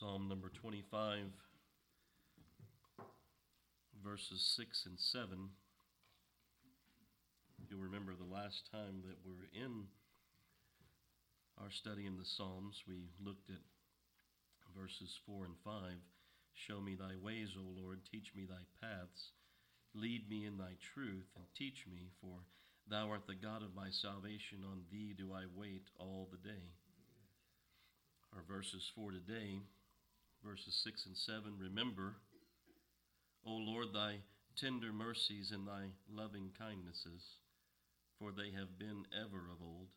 Psalm number 25, verses 6 and 7. You'll remember the last time that we were in our study in the Psalms, we looked at verses 4 and 5. Show me thy ways, O Lord, teach me thy paths. Lead me in thy truth, and teach me, for thou art the God of my salvation. On thee do I wait all the day. Our verses for today, verses 6 and 7. Remember, O Lord, thy tender mercies and thy loving kindnesses, for they have been ever of old.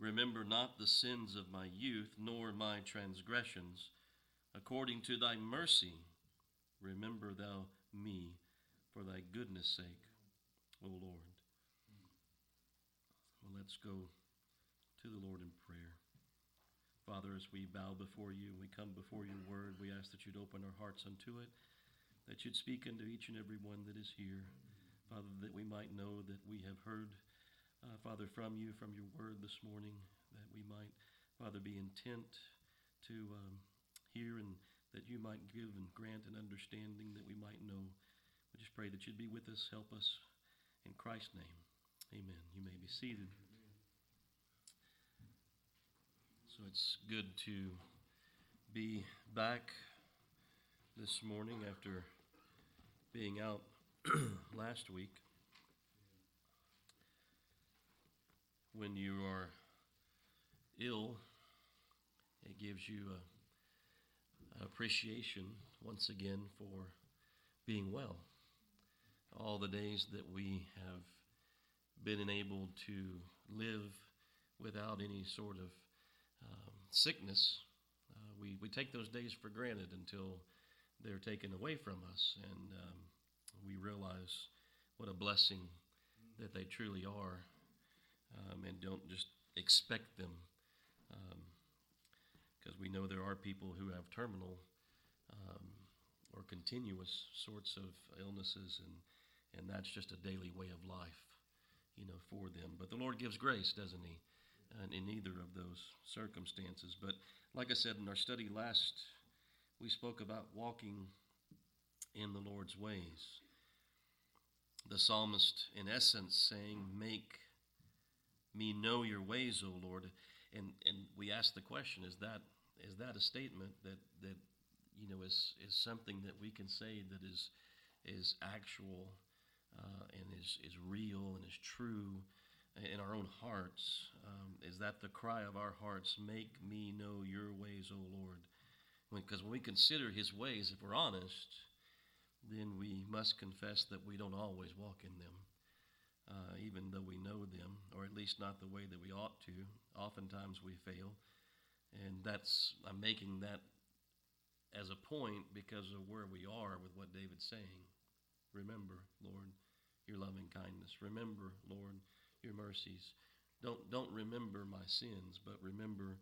Remember not the sins of my youth, nor my transgressions. According to thy mercy, remember thou me for thy goodness' sake, O Lord. Well, let's go to the Lord in prayer. Father, as we bow before you, we come before your word, we ask that you'd open our hearts unto it, that you'd speak unto each and every one that is here. Father, that we might know that we have heard, uh, Father, from you, from your word this morning, that we might, Father, be intent to um, hear and that you might give and grant an understanding that we might know. We just pray that you'd be with us, help us. In Christ's name, amen. You may be seated. So it's good to be back this morning after being out last week. When you are ill, it gives you a, an appreciation once again for being well. All the days that we have been enabled to live without any sort of um, sickness, uh, we, we take those days for granted until they're taken away from us, and um, we realize what a blessing that they truly are, um, and don't just expect them, because um, we know there are people who have terminal um, or continuous sorts of illnesses, and and that's just a daily way of life, you know, for them. But the Lord gives grace, doesn't He? In either of those circumstances. But like I said in our study last, we spoke about walking in the Lord's ways. The psalmist, in essence, saying, Make me know your ways, O Lord. And, and we ask the question, is that, is that a statement that, that you know, is, is something that we can say that is, is actual uh, and is, is real and is true in our own hearts. Um, is that the cry of our hearts? Make me know your ways, O Lord. Because when, when we consider his ways, if we're honest, then we must confess that we don't always walk in them, uh, even though we know them, or at least not the way that we ought to. Oftentimes we fail. And that's, I'm making that as a point because of where we are with what David's saying. Remember, Lord, your loving kindness. Remember, Lord, your mercies. Don't, don't remember my sins, but remember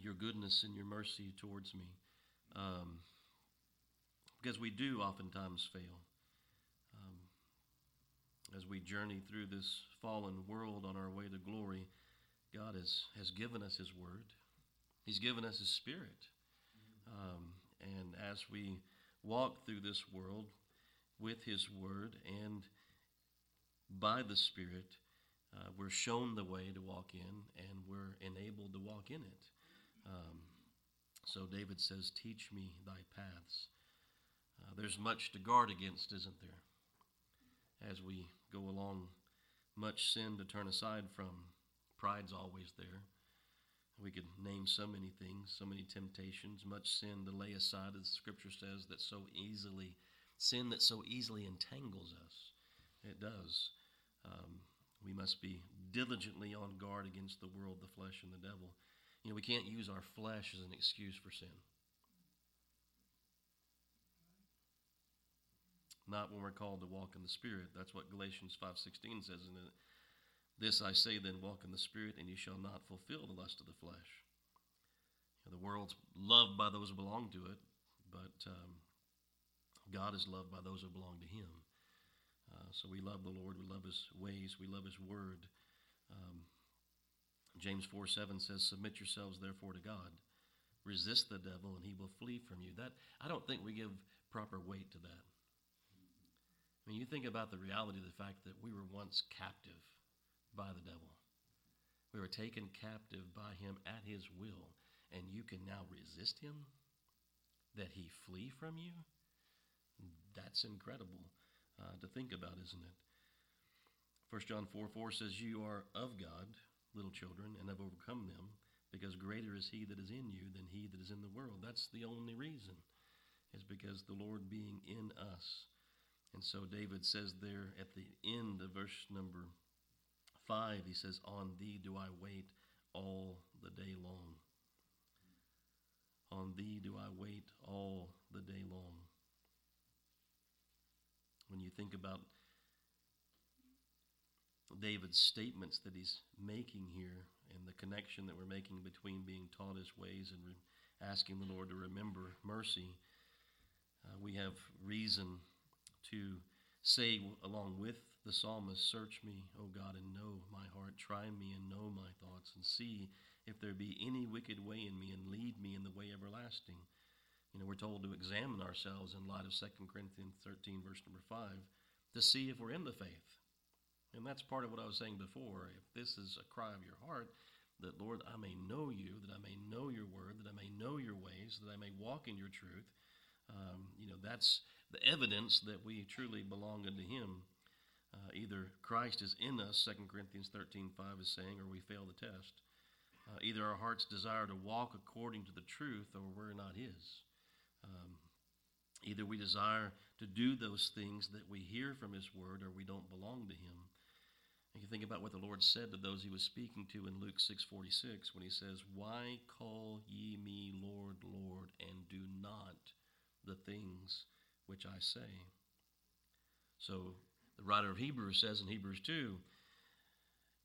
your goodness and your mercy towards me. Um, because we do oftentimes fail. Um, as we journey through this fallen world on our way to glory, God has, has given us His Word, He's given us His Spirit. Um, and as we walk through this world with His Word and by the Spirit, uh, we're shown the way to walk in and we're enabled to walk in it. Um, so David says, Teach me thy paths. Uh, there's much to guard against, isn't there? As we go along, much sin to turn aside from. Pride's always there. We could name so many things, so many temptations, much sin to lay aside, as scripture says, that so easily, sin that so easily entangles us. It does. Um, we must be diligently on guard against the world, the flesh, and the devil. You know, we can't use our flesh as an excuse for sin. Not when we're called to walk in the Spirit. That's what Galatians 5.16 says. And this I say then, walk in the Spirit, and you shall not fulfill the lust of the flesh. You know, the world's loved by those who belong to it, but um, God is loved by those who belong to Him. Uh, so we love the Lord. We love His ways. We love His word. Um, James 4 7 says, Submit yourselves therefore to God. resist the devil and he will flee from you. That I don't think we give proper weight to that. I mean, you think about the reality of the fact that we were once captive by the devil. We were taken captive by him at his will, and you can now resist him? That he flee from you? That's incredible uh, to think about, isn't it? 1 John 4 4 says, You are of God, little children, and have overcome them, because greater is he that is in you than he that is in the world. That's the only reason, is because the Lord being in us. And so David says there at the end of verse number 5, he says, On thee do I wait all the day long. On thee do I wait all the day long. When you think about David's statements that he's making here and the connection that we're making between being taught his ways and re- asking the Lord to remember mercy, uh, we have reason to say along with the psalmist, Search me, O God, and know my heart. Try me and know my thoughts, and see if there be any wicked way in me, and lead me in the way everlasting. You know, we're told to examine ourselves in light of 2 Corinthians 13, verse number 5, to see if we're in the faith. And that's part of what I was saying before. If this is a cry of your heart, that Lord, I may know you, that I may know your word, that I may know your ways, that I may walk in your truth. Um, you know, that's the evidence that we truly belong unto Him. Uh, either Christ is in us, 2 Corinthians 13 5 is saying, or we fail the test. Uh, either our hearts desire to walk according to the truth, or we're not His. Either we desire to do those things that we hear from His Word, or we don't belong to Him. You think about what the Lord said to those He was speaking to in Luke six forty six, when He says, "Why call ye me Lord, Lord, and do not the things which I say?" So the writer of Hebrews says in Hebrews 2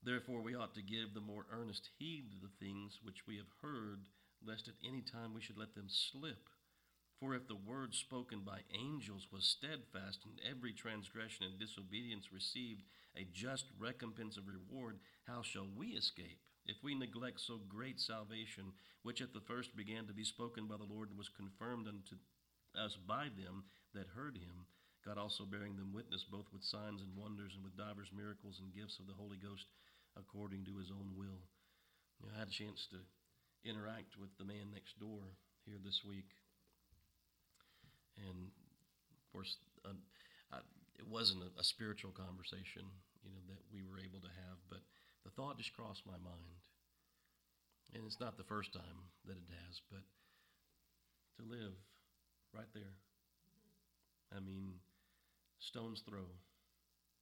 Therefore, we ought to give the more earnest heed to the things which we have heard, lest at any time we should let them slip. For if the word spoken by angels was steadfast, and every transgression and disobedience received a just recompense of reward, how shall we escape if we neglect so great salvation, which at the first began to be spoken by the Lord and was confirmed unto us by them that heard him? God also bearing them witness both with signs and wonders and with divers miracles and gifts of the Holy Ghost according to his own will. You know, I had a chance to interact with the man next door here this week. And of course, I, it wasn't a, a spiritual conversation, you know, that we were able to have, but the thought just crossed my mind. And it's not the first time that it has, but to live right there. I mean, stone's throw,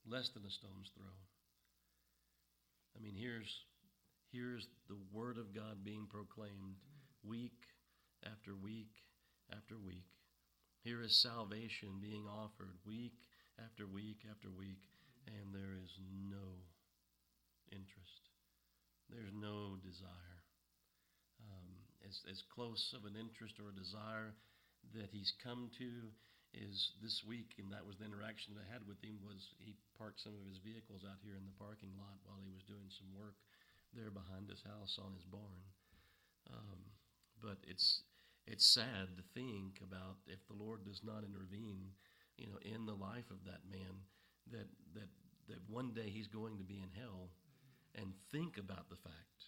less than a stone's throw. I mean, here's here's the word of God being proclaimed week after week after week. Here is salvation being offered week after week after week, and there is no interest. There's no desire. Um, as, as close of an interest or a desire that he's come to is this week, and that was the interaction that I had with him, was he parked some of his vehicles out here in the parking lot while he was doing some work there behind his house on his barn. Um, but it's it's sad to think about if the Lord does not intervene, you know, in the life of that man, that that that one day he's going to be in hell, and think about the fact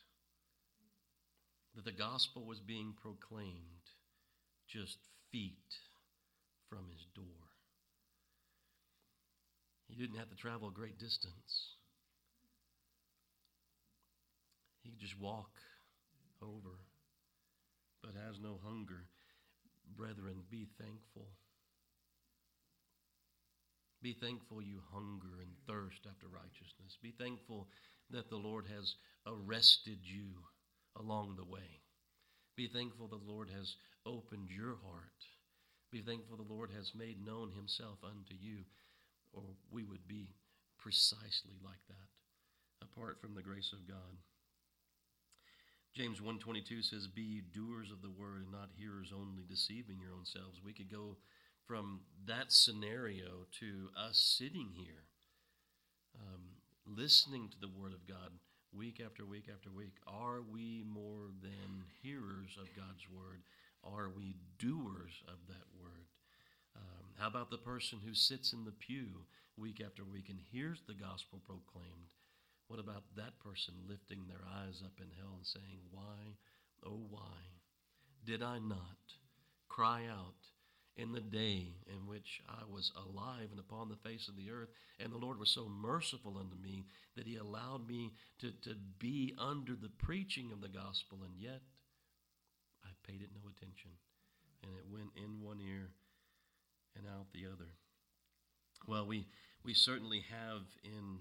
that the gospel was being proclaimed just feet from his door. He didn't have to travel a great distance. He could just walk over, but has no hunger. Brethren, be thankful. Be thankful you hunger and thirst after righteousness. Be thankful that the Lord has arrested you along the way. Be thankful the Lord has opened your heart be thankful the Lord has made known himself unto you, or we would be precisely like that, apart from the grace of God. James 1.22 says, Be doers of the word and not hearers only, deceiving your own selves. We could go from that scenario to us sitting here, um, listening to the word of God, week after week after week. Are we more than hearers of God's word? Are we doers of that word? Um, how about the person who sits in the pew week after week and hears the gospel proclaimed? What about that person lifting their eyes up in hell and saying, Why, oh, why did I not cry out in the day in which I was alive and upon the face of the earth. And the Lord was so merciful unto me that He allowed me to, to be under the preaching of the gospel, and yet I paid it no attention. And it went in one ear and out the other. Well, we, we certainly have in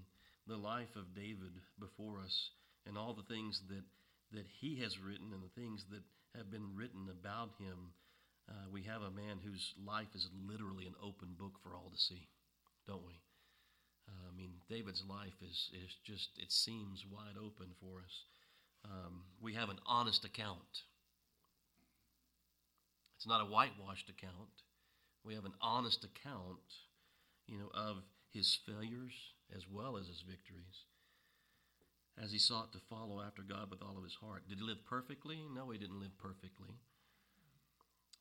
the life of David before us and all the things that, that he has written and the things that have been written about him uh, we have a man whose life is literally an open book for all to see, don't we? Uh, I mean, David's life is, is just, it seems wide open for us. Um, we have an honest account. It's not a whitewashed account. We have an honest account, you know, of his failures as well as his victories. As he sought to follow after God with all of his heart. Did he live perfectly? No, he didn't live perfectly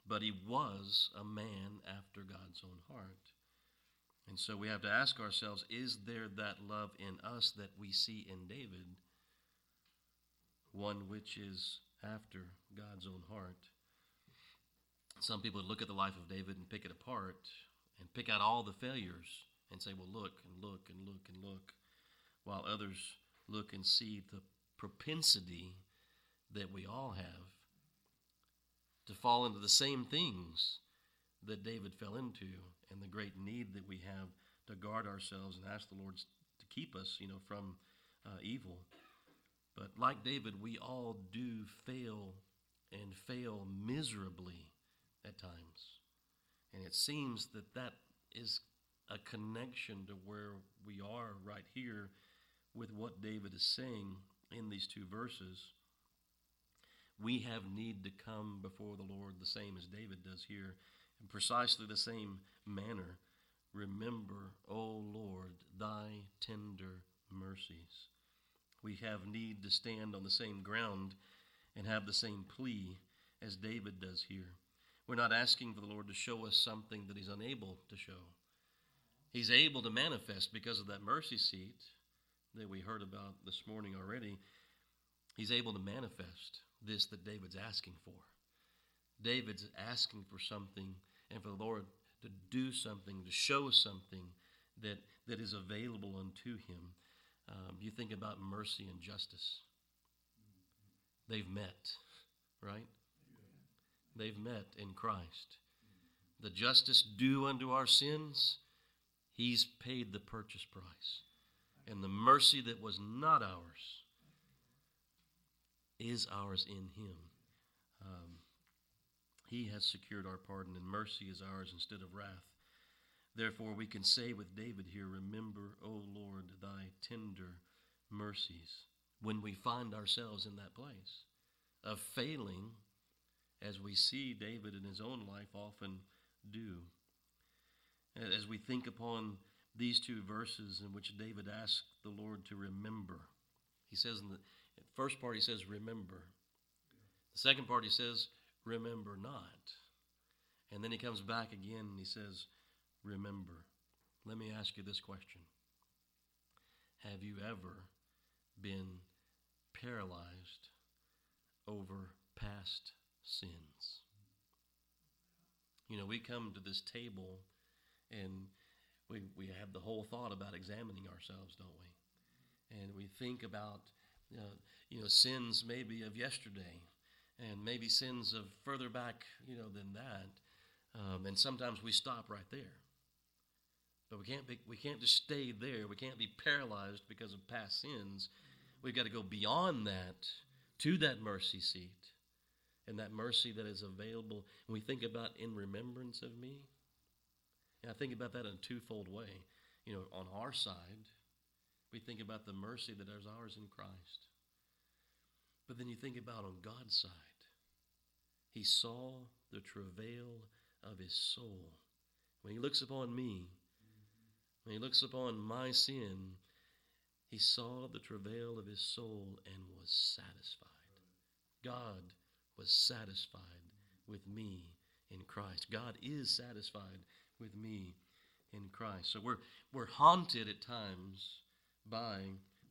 but he was a man after God's own heart. And so we have to ask ourselves is there that love in us that we see in David, one which is after God's own heart? Some people look at the life of David and pick it apart and pick out all the failures and say, well, look and look and look and look, while others look and see the propensity that we all have to fall into the same things that David fell into and the great need that we have to guard ourselves and ask the Lord to keep us, you know, from uh, evil. But like David, we all do fail and fail miserably at times. And it seems that that is a connection to where we are right here with what David is saying in these two verses we have need to come before the Lord the same as David does here, in precisely the same manner. Remember, O Lord, thy tender mercies. We have need to stand on the same ground and have the same plea as David does here. We're not asking for the Lord to show us something that he's unable to show. He's able to manifest because of that mercy seat that we heard about this morning already. He's able to manifest this that David's asking for. David's asking for something and for the Lord to do something, to show something that, that is available unto him. Um, you think about mercy and justice. They've met, right? They've met in Christ. The justice due unto our sins, He's paid the purchase price. And the mercy that was not ours, is ours in Him. Um, he has secured our pardon, and mercy is ours instead of wrath. Therefore, we can say with David here, Remember, O Lord, thy tender mercies, when we find ourselves in that place of failing, as we see David in his own life often do. As we think upon these two verses in which David asks the Lord to remember, he says in the First part he says, remember. The second part he says, remember not. And then he comes back again and he says, remember. Let me ask you this question Have you ever been paralyzed over past sins? You know, we come to this table and we, we have the whole thought about examining ourselves, don't we? And we think about uh, you know, sins maybe of yesterday and maybe sins of further back, you know, than that. Um, and sometimes we stop right there. But we can't be, we can't just stay there. We can't be paralyzed because of past sins. We've got to go beyond that to that mercy seat and that mercy that is available. We think about in remembrance of me. And I think about that in a twofold way. You know, on our side, we think about the mercy that is ours in Christ. But then you think about on God's side. He saw the travail of his soul. When he looks upon me, when he looks upon my sin, He saw the travail of his soul and was satisfied. God was satisfied with me in Christ. God is satisfied with me in Christ. So we're, we're haunted at times by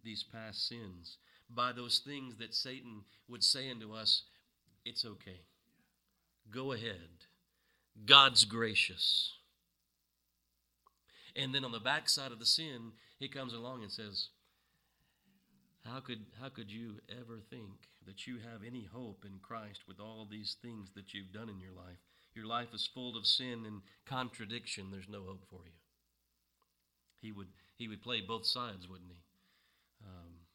these past sins, by those things that Satan would say unto us, it's okay. Go ahead. God's gracious. And then on the backside of the sin, he comes along and says, how could, how could you ever think that you have any hope in Christ with all these things that you've done in your life? Your life is full of sin and contradiction. There's no hope for you. He would, he would play both sides, wouldn't he? Um,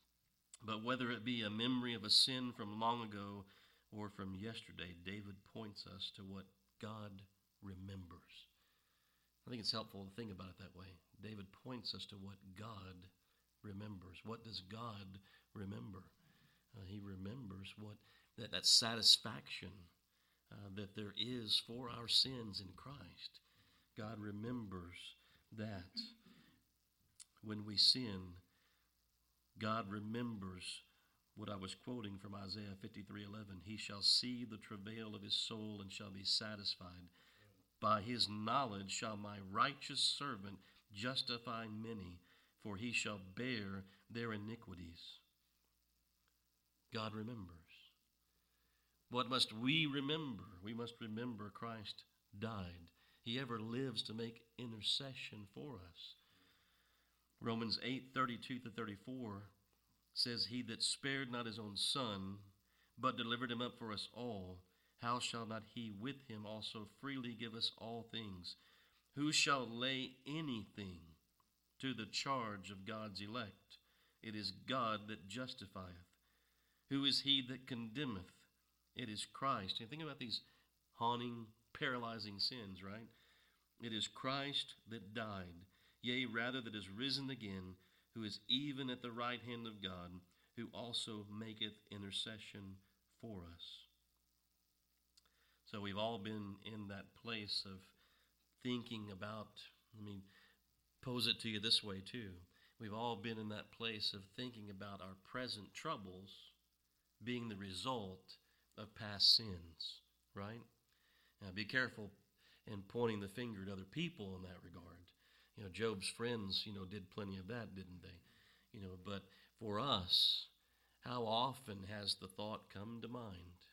but whether it be a memory of a sin from long ago or from yesterday, David points us to what God remembers. I think it's helpful to think about it that way. David points us to what God remembers. What does God remember? Uh, he remembers what that, that satisfaction uh, that there is for our sins in Christ. God remembers that when we sin, God remembers what I was quoting from Isaiah 53:11. He shall see the travail of his soul and shall be satisfied. By his knowledge shall my righteous servant justify many for he shall bear their iniquities. God remembers. What must we remember? We must remember Christ died. He ever lives to make intercession for us. Romans 8 32 to 34 says, He that spared not his own son, but delivered him up for us all, how shall not he with him also freely give us all things? Who shall lay anything to the charge of God's elect. It is God that justifieth. Who is he that condemneth? It is Christ. And think about these haunting, paralyzing sins, right? It is Christ that died, yea, rather that is risen again, who is even at the right hand of God, who also maketh intercession for us. So we've all been in that place of thinking about, I mean, pose it to you this way, too. We've all been in that place of thinking about our present troubles being the result of past sins, right? Now, be careful in pointing the finger at other people in that regard. You know, Job's friends, you know, did plenty of that, didn't they? You know, but for us, how often has the thought come to mind?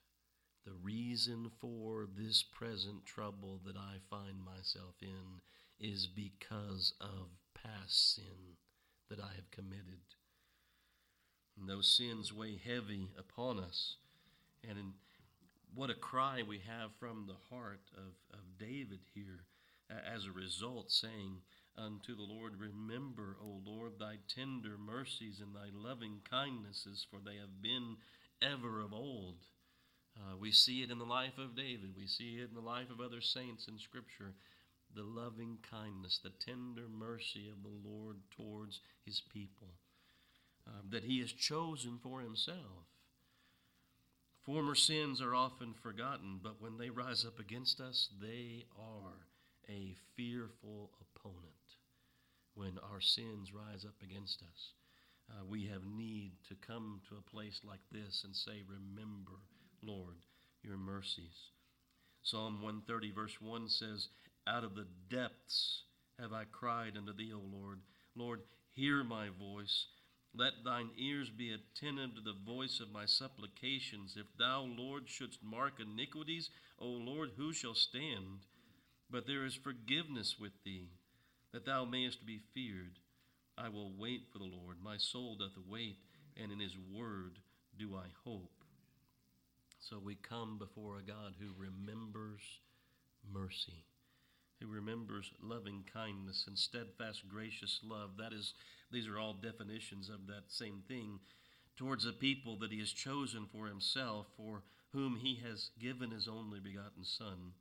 The reason for this present trouble that I find myself in is because of past sin that I have committed. And those sins weigh heavy upon us. And in, what a cry we have from the heart of, of David here as a result, saying unto the Lord, Remember, O Lord, thy tender mercies and thy loving kindnesses, for they have been ever of old. Uh, we see it in the life of David. We see it in the life of other saints in Scripture the loving kindness, the tender mercy of the Lord towards his people um, that he has chosen for himself. Former sins are often forgotten, but when they rise up against us, they are a fearful opponent. When our sins rise up against us, uh, we have need to come to a place like this and say, Remember, Lord, your mercies. Psalm 130, verse 1 says, out of the depths have I cried unto thee, O Lord. Lord, hear my voice. Let thine ears be attentive to the voice of my supplications. If thou, Lord, shouldst mark iniquities, O Lord, who shall stand? But there is forgiveness with thee, that thou mayest be feared. I will wait for the Lord. My soul doth wait, and in his word do I hope. So we come before a God who remembers mercy who remembers loving kindness and steadfast gracious love. That is, these are all definitions of that same thing towards a people that he has chosen for himself, for whom he has given his only begotten Son,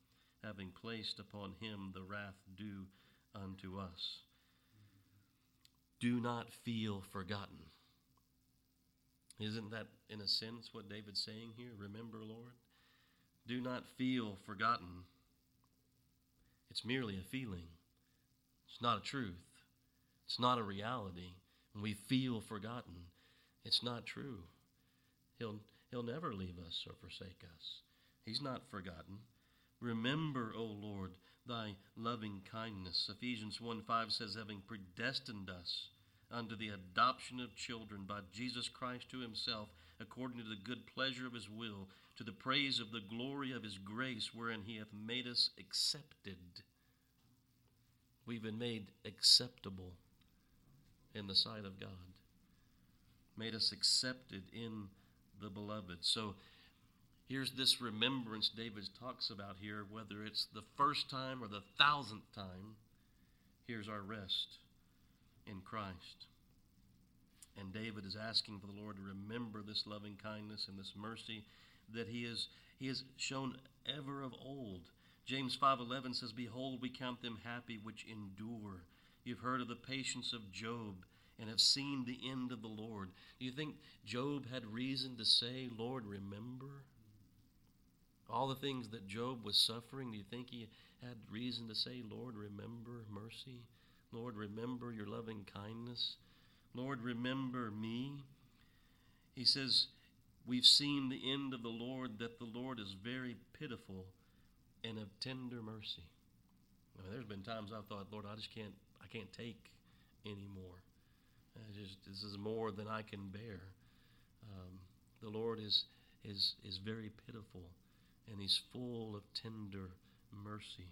having placed upon him the wrath due unto us. Do not feel forgotten. Isn't that, in a sense, what David's saying here? Remember, Lord? Do not feel forgotten. It's merely a feeling. It's not a truth. It's not a reality. we feel forgotten. It's not true. He'll, he'll never leave us or forsake us. He's not forgotten. Remember, O Lord, thy loving kindness. Ephesians 1 5 says, having predestined us unto the adoption of children by Jesus Christ to himself, according to the good pleasure of his will, to the praise of the glory of his grace, wherein he hath made us accepted. We've been made acceptable in the sight of God, made us accepted in the beloved. So here's this remembrance David talks about here, whether it's the first time or the thousandth time. Here's our rest in Christ. And David is asking for the Lord to remember this loving kindness and this mercy that he is he has shown ever of old. James 5:11 says, "Behold, we count them happy which endure." You've heard of the patience of Job and have seen the end of the Lord. Do you think Job had reason to say, "Lord, remember"? All the things that Job was suffering, do you think he had reason to say, "Lord, remember mercy"? Lord, remember your loving kindness. Lord, remember me. He says, We've seen the end of the Lord, that the Lord is very pitiful and of tender mercy. Now, there's been times I've thought, Lord, I just can't, I can't take anymore. I just, this is more than I can bear. Um, the Lord is, is, is very pitiful, and He's full of tender mercy.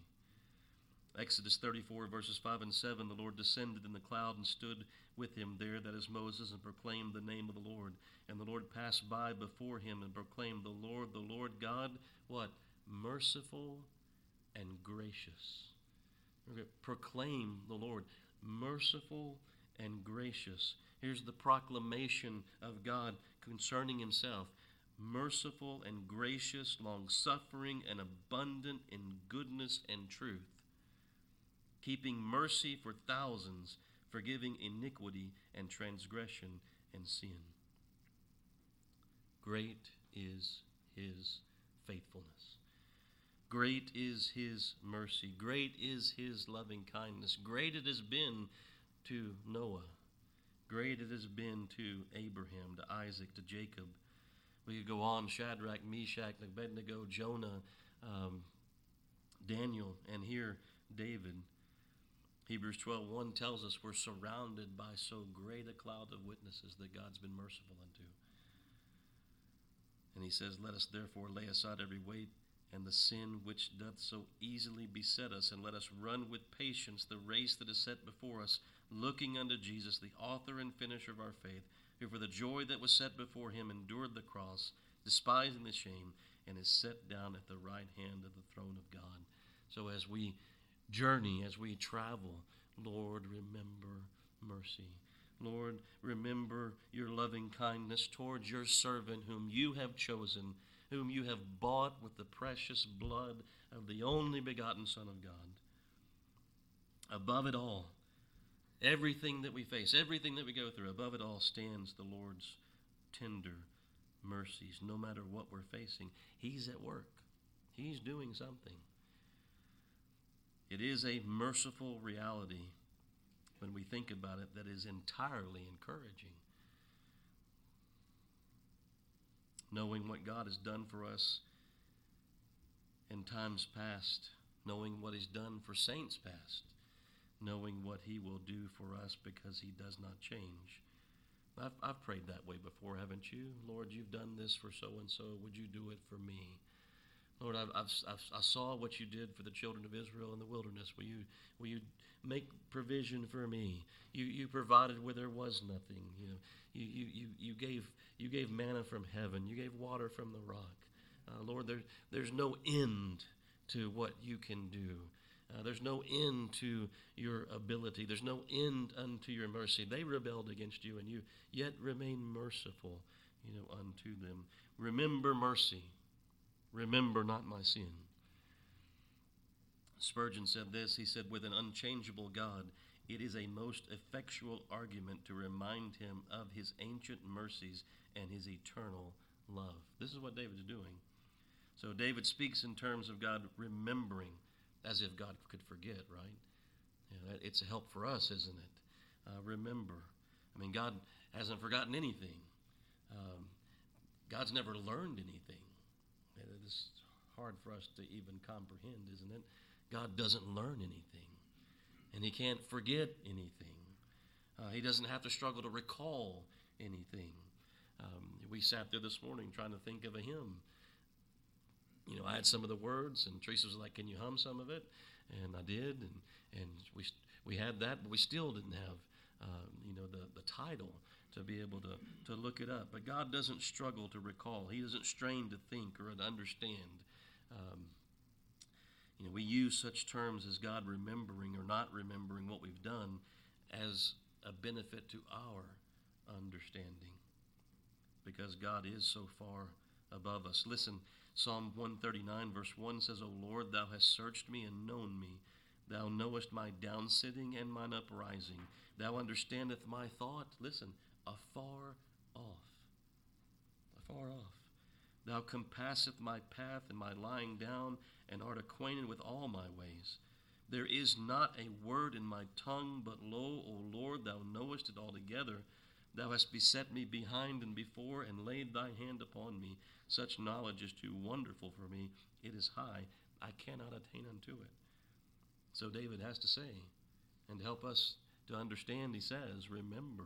Exodus 34, verses 5 and 7 The Lord descended in the cloud and stood with him there, that is Moses, and proclaimed the name of the Lord. And the Lord passed by before him and proclaimed, The Lord, the Lord God, what? Merciful and gracious. Proclaim the Lord, merciful and gracious. Here's the proclamation of God concerning himself merciful and gracious, long suffering and abundant in goodness and truth keeping mercy for thousands, forgiving iniquity and transgression and sin. Great is his faithfulness. Great is his mercy. Great is his loving kindness. Great it has been to Noah. Great it has been to Abraham, to Isaac, to Jacob. We could go on Shadrach, Meshach, Abednego, Jonah, um, Daniel, and here David. Hebrews 12:1 tells us we're surrounded by so great a cloud of witnesses that God's been merciful unto. And he says, Let us therefore lay aside every weight and the sin which doth so easily beset us, and let us run with patience the race that is set before us, looking unto Jesus, the author and finisher of our faith, who for the joy that was set before him endured the cross, despising the shame, and is set down at the right hand of the throne of God. So as we journey, as we travel, Lord, remember mercy. Lord, remember your loving kindness towards your servant whom you have chosen, whom you have bought with the precious blood of the only begotten Son of God. Above it all, everything that we face, everything that we go through, above it all stands the Lord's tender mercies, no matter what we're facing. He's at work, He's doing something. It is a merciful reality when we think about it that is entirely encouraging. Knowing what God has done for us in times past, knowing what He's done for saints past, knowing what He will do for us because He does not change. I've, I've prayed that way before, haven't you? Lord, you've done this for so and so. Would you do it for me? Lord, I've, I've, I've, i saw what you did for the children of Israel in the wilderness. Will you, will you make provision for me? You, you provided where there was nothing. You, you, you, you, gave, you gave manna from heaven. You gave water from the rock. Uh, Lord, there, there's no end to what you can do. Uh, there's no end to your ability. There's no end unto your mercy. They rebelled against you, and you yet remain merciful, you know, unto them. Remember mercy. Remember not my sin. Spurgeon said this He said, With an unchangeable God, it is a most effectual argument to remind him of his ancient mercies and his eternal love. This is what David's doing. So David speaks in terms of God remembering, as if God could forget, right? it's a help for us, isn't it? Uh, remember. I mean, God hasn't forgotten anything. Um, God's never learned anything. It's hard for us to even comprehend, isn't it? God doesn't learn anything, and He can't forget anything. Uh, he doesn't have to struggle to recall anything. Um, we sat there this morning trying to think of a hymn. You know, I had some of the words, and Teresa was like, "Can you hum some of it?" And I did, and and we we had that, but we still didn't have um, you know the the title to be able to to look it up. But God doesn't struggle to recall. He doesn't strain to think or to understand. Um, you know, we use such terms as God remembering or not remembering what we've done as a benefit to our understanding because God is so far above us. Listen, Psalm 139, verse 1 says, O Lord, thou hast searched me and known me. Thou knowest my downsitting and mine uprising. Thou understandest my thought, listen, afar off. Afar off. Thou compasseth my path and my lying down, and art acquainted with all my ways. There is not a word in my tongue, but lo, O Lord, thou knowest it altogether. Thou hast beset me behind and before, and laid thy hand upon me. Such knowledge is too wonderful for me. It is high. I cannot attain unto it. So David has to say, and to help us to understand, he says, Remember,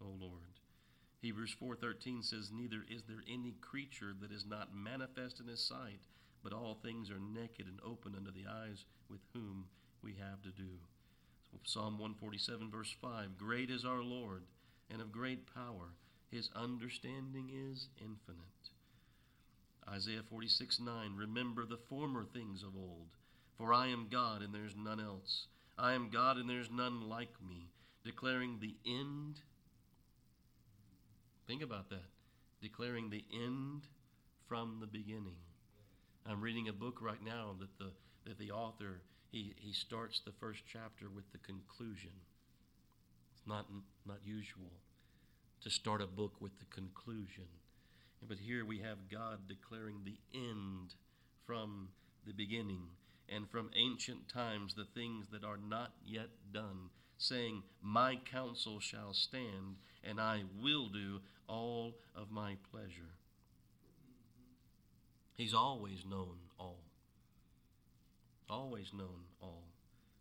O Lord. Hebrews 4:13 says neither is there any creature that is not manifest in his sight but all things are naked and open unto the eyes with whom we have to do. So Psalm 147, verse 5 Great is our Lord, and of great power. His understanding is infinite. Isaiah 46, 9 Remember the former things of old, for I am God, and there's none else. I am God, and there's none like me, declaring the end. Think about that. Declaring the end from the beginning. I'm reading a book right now that the that the author he, he starts the first chapter with the conclusion. It's not not usual to start a book with the conclusion. But here we have God declaring the end from the beginning and from ancient times the things that are not yet done, saying, My counsel shall stand, and I will do all of my pleasure. He's always known all. Always known all.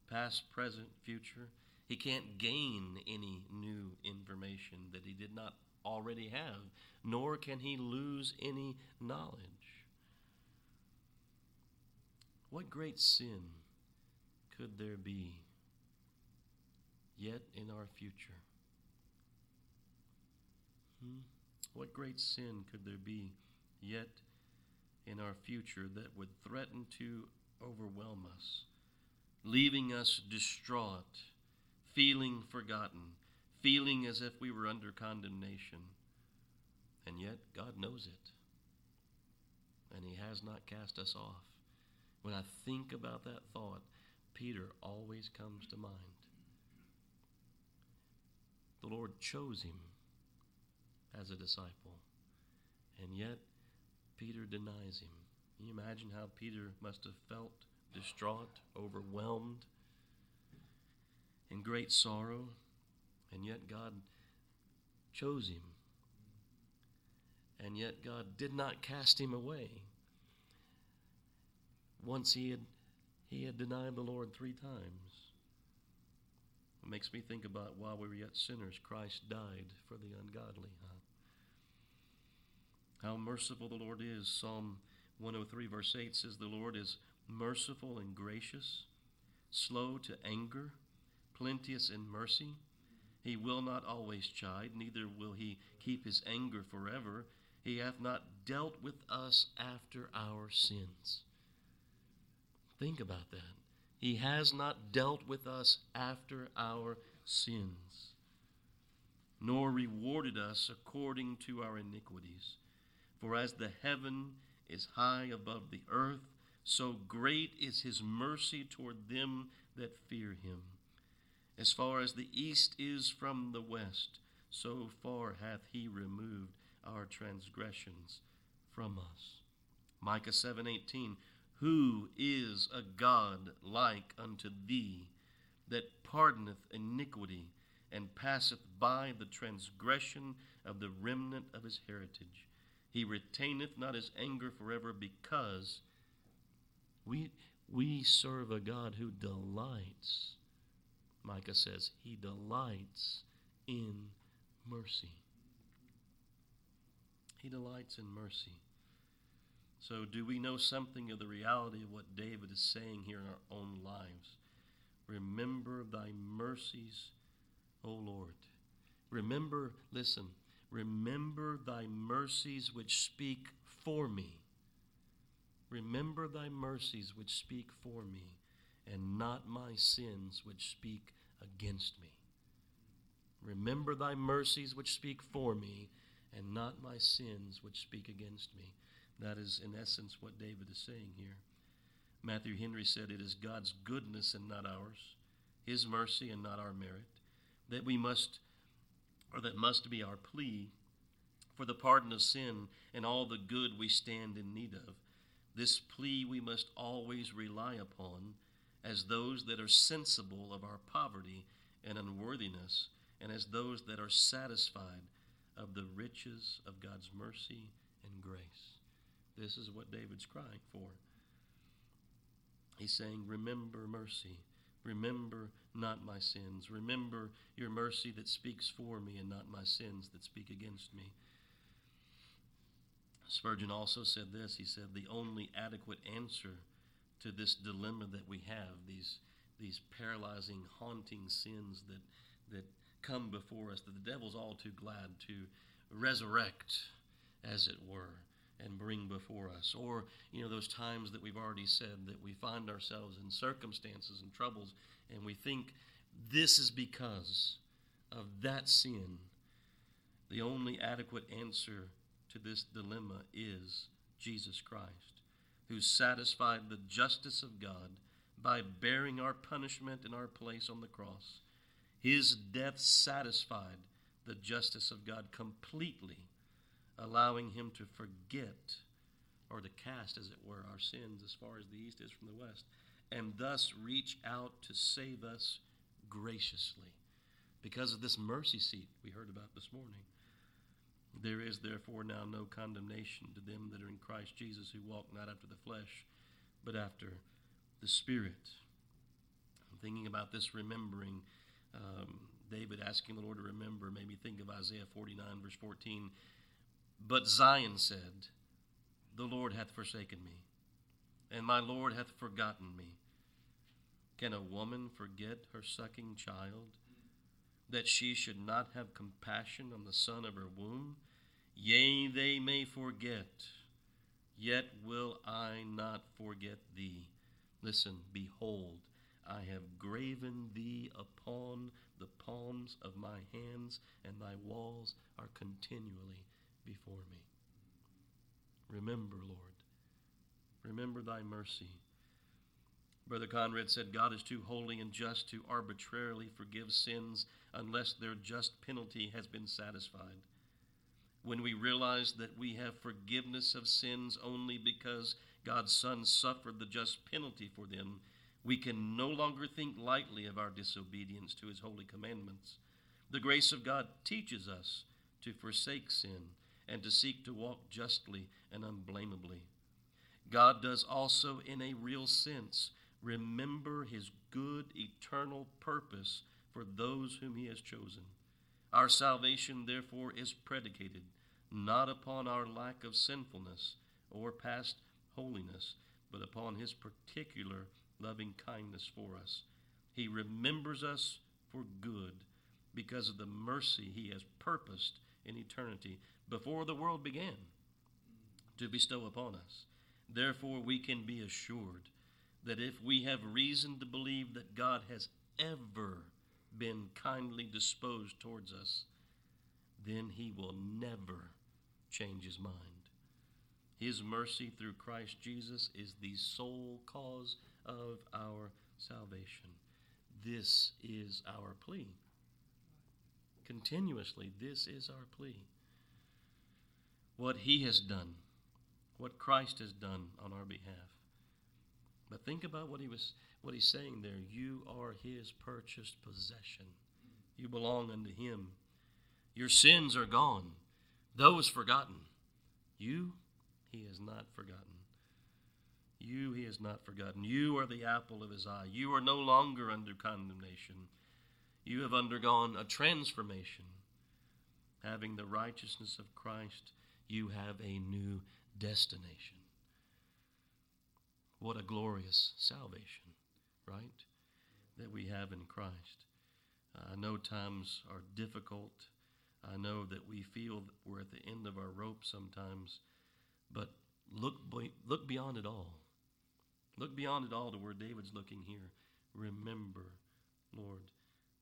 Past, present, future. He can't gain any new information that he did not already have, nor can he lose any knowledge. What great sin could there be yet in our future? Hmm? What great sin could there be yet in our future that would threaten to overwhelm us, leaving us distraught, feeling forgotten, feeling as if we were under condemnation. And yet, God knows it. And He has not cast us off. When I think about that thought, Peter always comes to mind. The Lord chose him as a disciple. And yet, Peter denies him. Can you imagine how Peter must have felt distraught, overwhelmed, in great sorrow? And yet God chose him. And yet God did not cast him away. Once he had he had denied the Lord three times. It makes me think about while we were yet sinners, Christ died for the ungodly. Huh? How merciful the Lord is. Psalm 103, verse 8 says, The Lord is merciful and gracious, slow to anger, plenteous in mercy. He will not always chide, neither will he keep his anger forever. He hath not dealt with us after our sins. Think about that. He has not dealt with us after our sins, nor rewarded us according to our iniquities. For as the heaven is high above the earth, so great is his mercy toward them that fear him. As far as the east is from the west, so far hath he removed our transgressions from us. Micah 7:18 Who is a God like unto thee that pardoneth iniquity and passeth by the transgression of the remnant of his heritage. He retaineth not his anger forever because we, we serve a God who delights. Micah says, He delights in mercy. He delights in mercy. So, do we know something of the reality of what David is saying here in our own lives? Remember thy mercies, O Lord. Remember, listen, remember thy mercies which speak for me. Remember thy mercies which speak for me, and not my sins which speak against me. Remember thy mercies which speak for me, and not my sins which speak against me. That is, in essence, what David is saying here. Matthew Henry said, It is God's goodness and not ours, His mercy and not our merit, that we must, or that must be our plea for the pardon of sin and all the good we stand in need of. This plea we must always rely upon as those that are sensible of our poverty and unworthiness, and as those that are satisfied of the riches of God's mercy and grace. This is what David's crying for. He's saying, Remember mercy. Remember not my sins. Remember your mercy that speaks for me and not my sins that speak against me. Spurgeon also said this. He said, The only adequate answer to this dilemma that we have, these, these paralyzing, haunting sins that, that come before us, that the devil's all too glad to resurrect, as it were and bring before us. Or, you know, those times that we've already said that we find ourselves in circumstances and troubles and we think this is because of that sin. The only adequate answer to this dilemma is Jesus Christ, who satisfied the justice of God by bearing our punishment in our place on the cross. His death satisfied the justice of God completely allowing Him to forget or to cast, as it were, our sins as far as the east is from the west, and thus reach out to save us graciously. Because of this mercy seat we heard about this morning. There is therefore now no condemnation to them that are in Christ Jesus who walk not after the flesh, but after the Spirit. I'm thinking about this remembering. Um, David asking the Lord to remember made me think of Isaiah 49, verse 14. But Zion said, The Lord hath forsaken me, and my Lord hath forgotten me. Can a woman forget her sucking child, that she should not have compassion on the son of her womb? Yea, they may forget, yet will I not forget thee. Listen, behold, I have graven thee upon the palms of my hands, and thy walls are continually before me. Remember, Lord. Remember thy mercy. Brother Conrad said, God is too holy and just to arbitrarily forgive sins unless their just penalty has been satisfied. When we realize that we have forgiveness of sins only because God's Son suffered the just penalty for them, we can no longer think lightly of our disobedience to his holy commandments. The grace of God teaches us to forsake sin and to seek to walk justly and unblameably. God does also, in a real sense, remember his good eternal purpose for those whom he has chosen. Our salvation, therefore, is predicated not upon our lack of sinfulness or past holiness, but upon his particular loving kindness for us. He remembers us for good because of the mercy he has purposed in eternity before the world began to bestow upon us. Therefore, we can be assured that if we have reason to believe that God has ever been kindly disposed towards us, then he will never change his mind. His mercy through Christ Jesus is the sole cause of our salvation. This is our plea. Continuously, this is our plea what he has done, what Christ has done on our behalf. But think about what he was what he's saying there. You are his purchased possession. You belong unto Him. Your sins are gone, those forgotten. You, He has not forgotten. You, He has not forgotten. You are the apple of His eye. You are no longer under condemnation. You have undergone a transformation. Having the righteousness of Christ, you have a new destination. What a glorious salvation, right? That we have in Christ. I know times are difficult. I know that we feel that we're at the end of our rope sometimes, but look, look beyond it all. Look beyond it all to where David's looking here. Remember, Lord,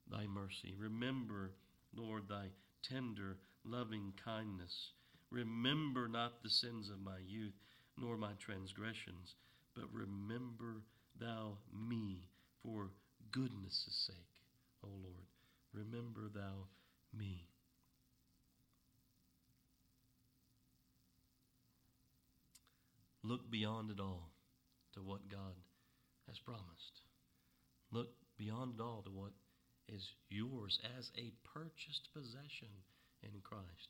thy mercy. Remember, Lord, thy tender, loving kindness. Remember not the sins of my youth, nor my transgressions, but remember thou me for goodness' sake. O Lord, remember thou me. Look beyond it all to what God has promised. Look beyond it all to what is yours as a purchased possession in Christ.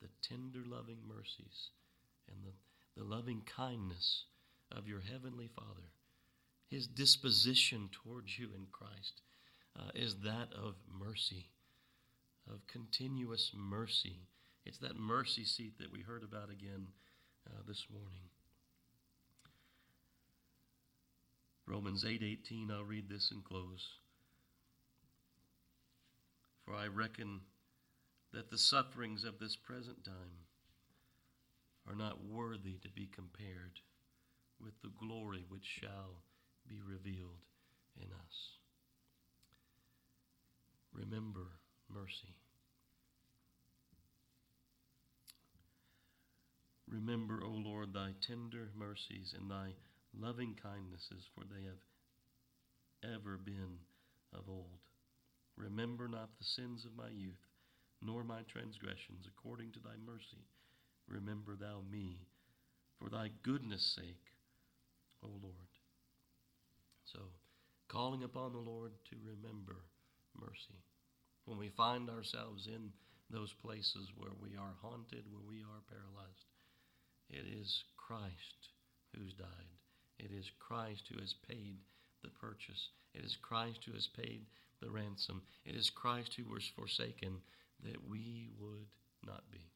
The tender, loving mercies and the, the loving kindness of your Heavenly Father. His disposition towards you in Christ uh, is that of mercy, of continuous mercy. It's that mercy seat that we heard about again uh, this morning. Romans 8:18 I'll read this and close. For I reckon that the sufferings of this present time are not worthy to be compared with the glory which shall be revealed in us. Remember mercy. Remember, O Lord, thy tender mercies and thy loving kindnesses, for they have ever been of old. Remember not the sins of my youth, nor my transgressions, according to thy mercy. Remember thou me, for thy goodness' sake, O Lord. So, calling upon the Lord to remember mercy. When we find ourselves in those places where we are haunted, where we are paralyzed, it is Christ who's died. It is Christ who has paid the purchase. It is Christ who has paid the ransom. It is Christ who was forsaken that we would not be.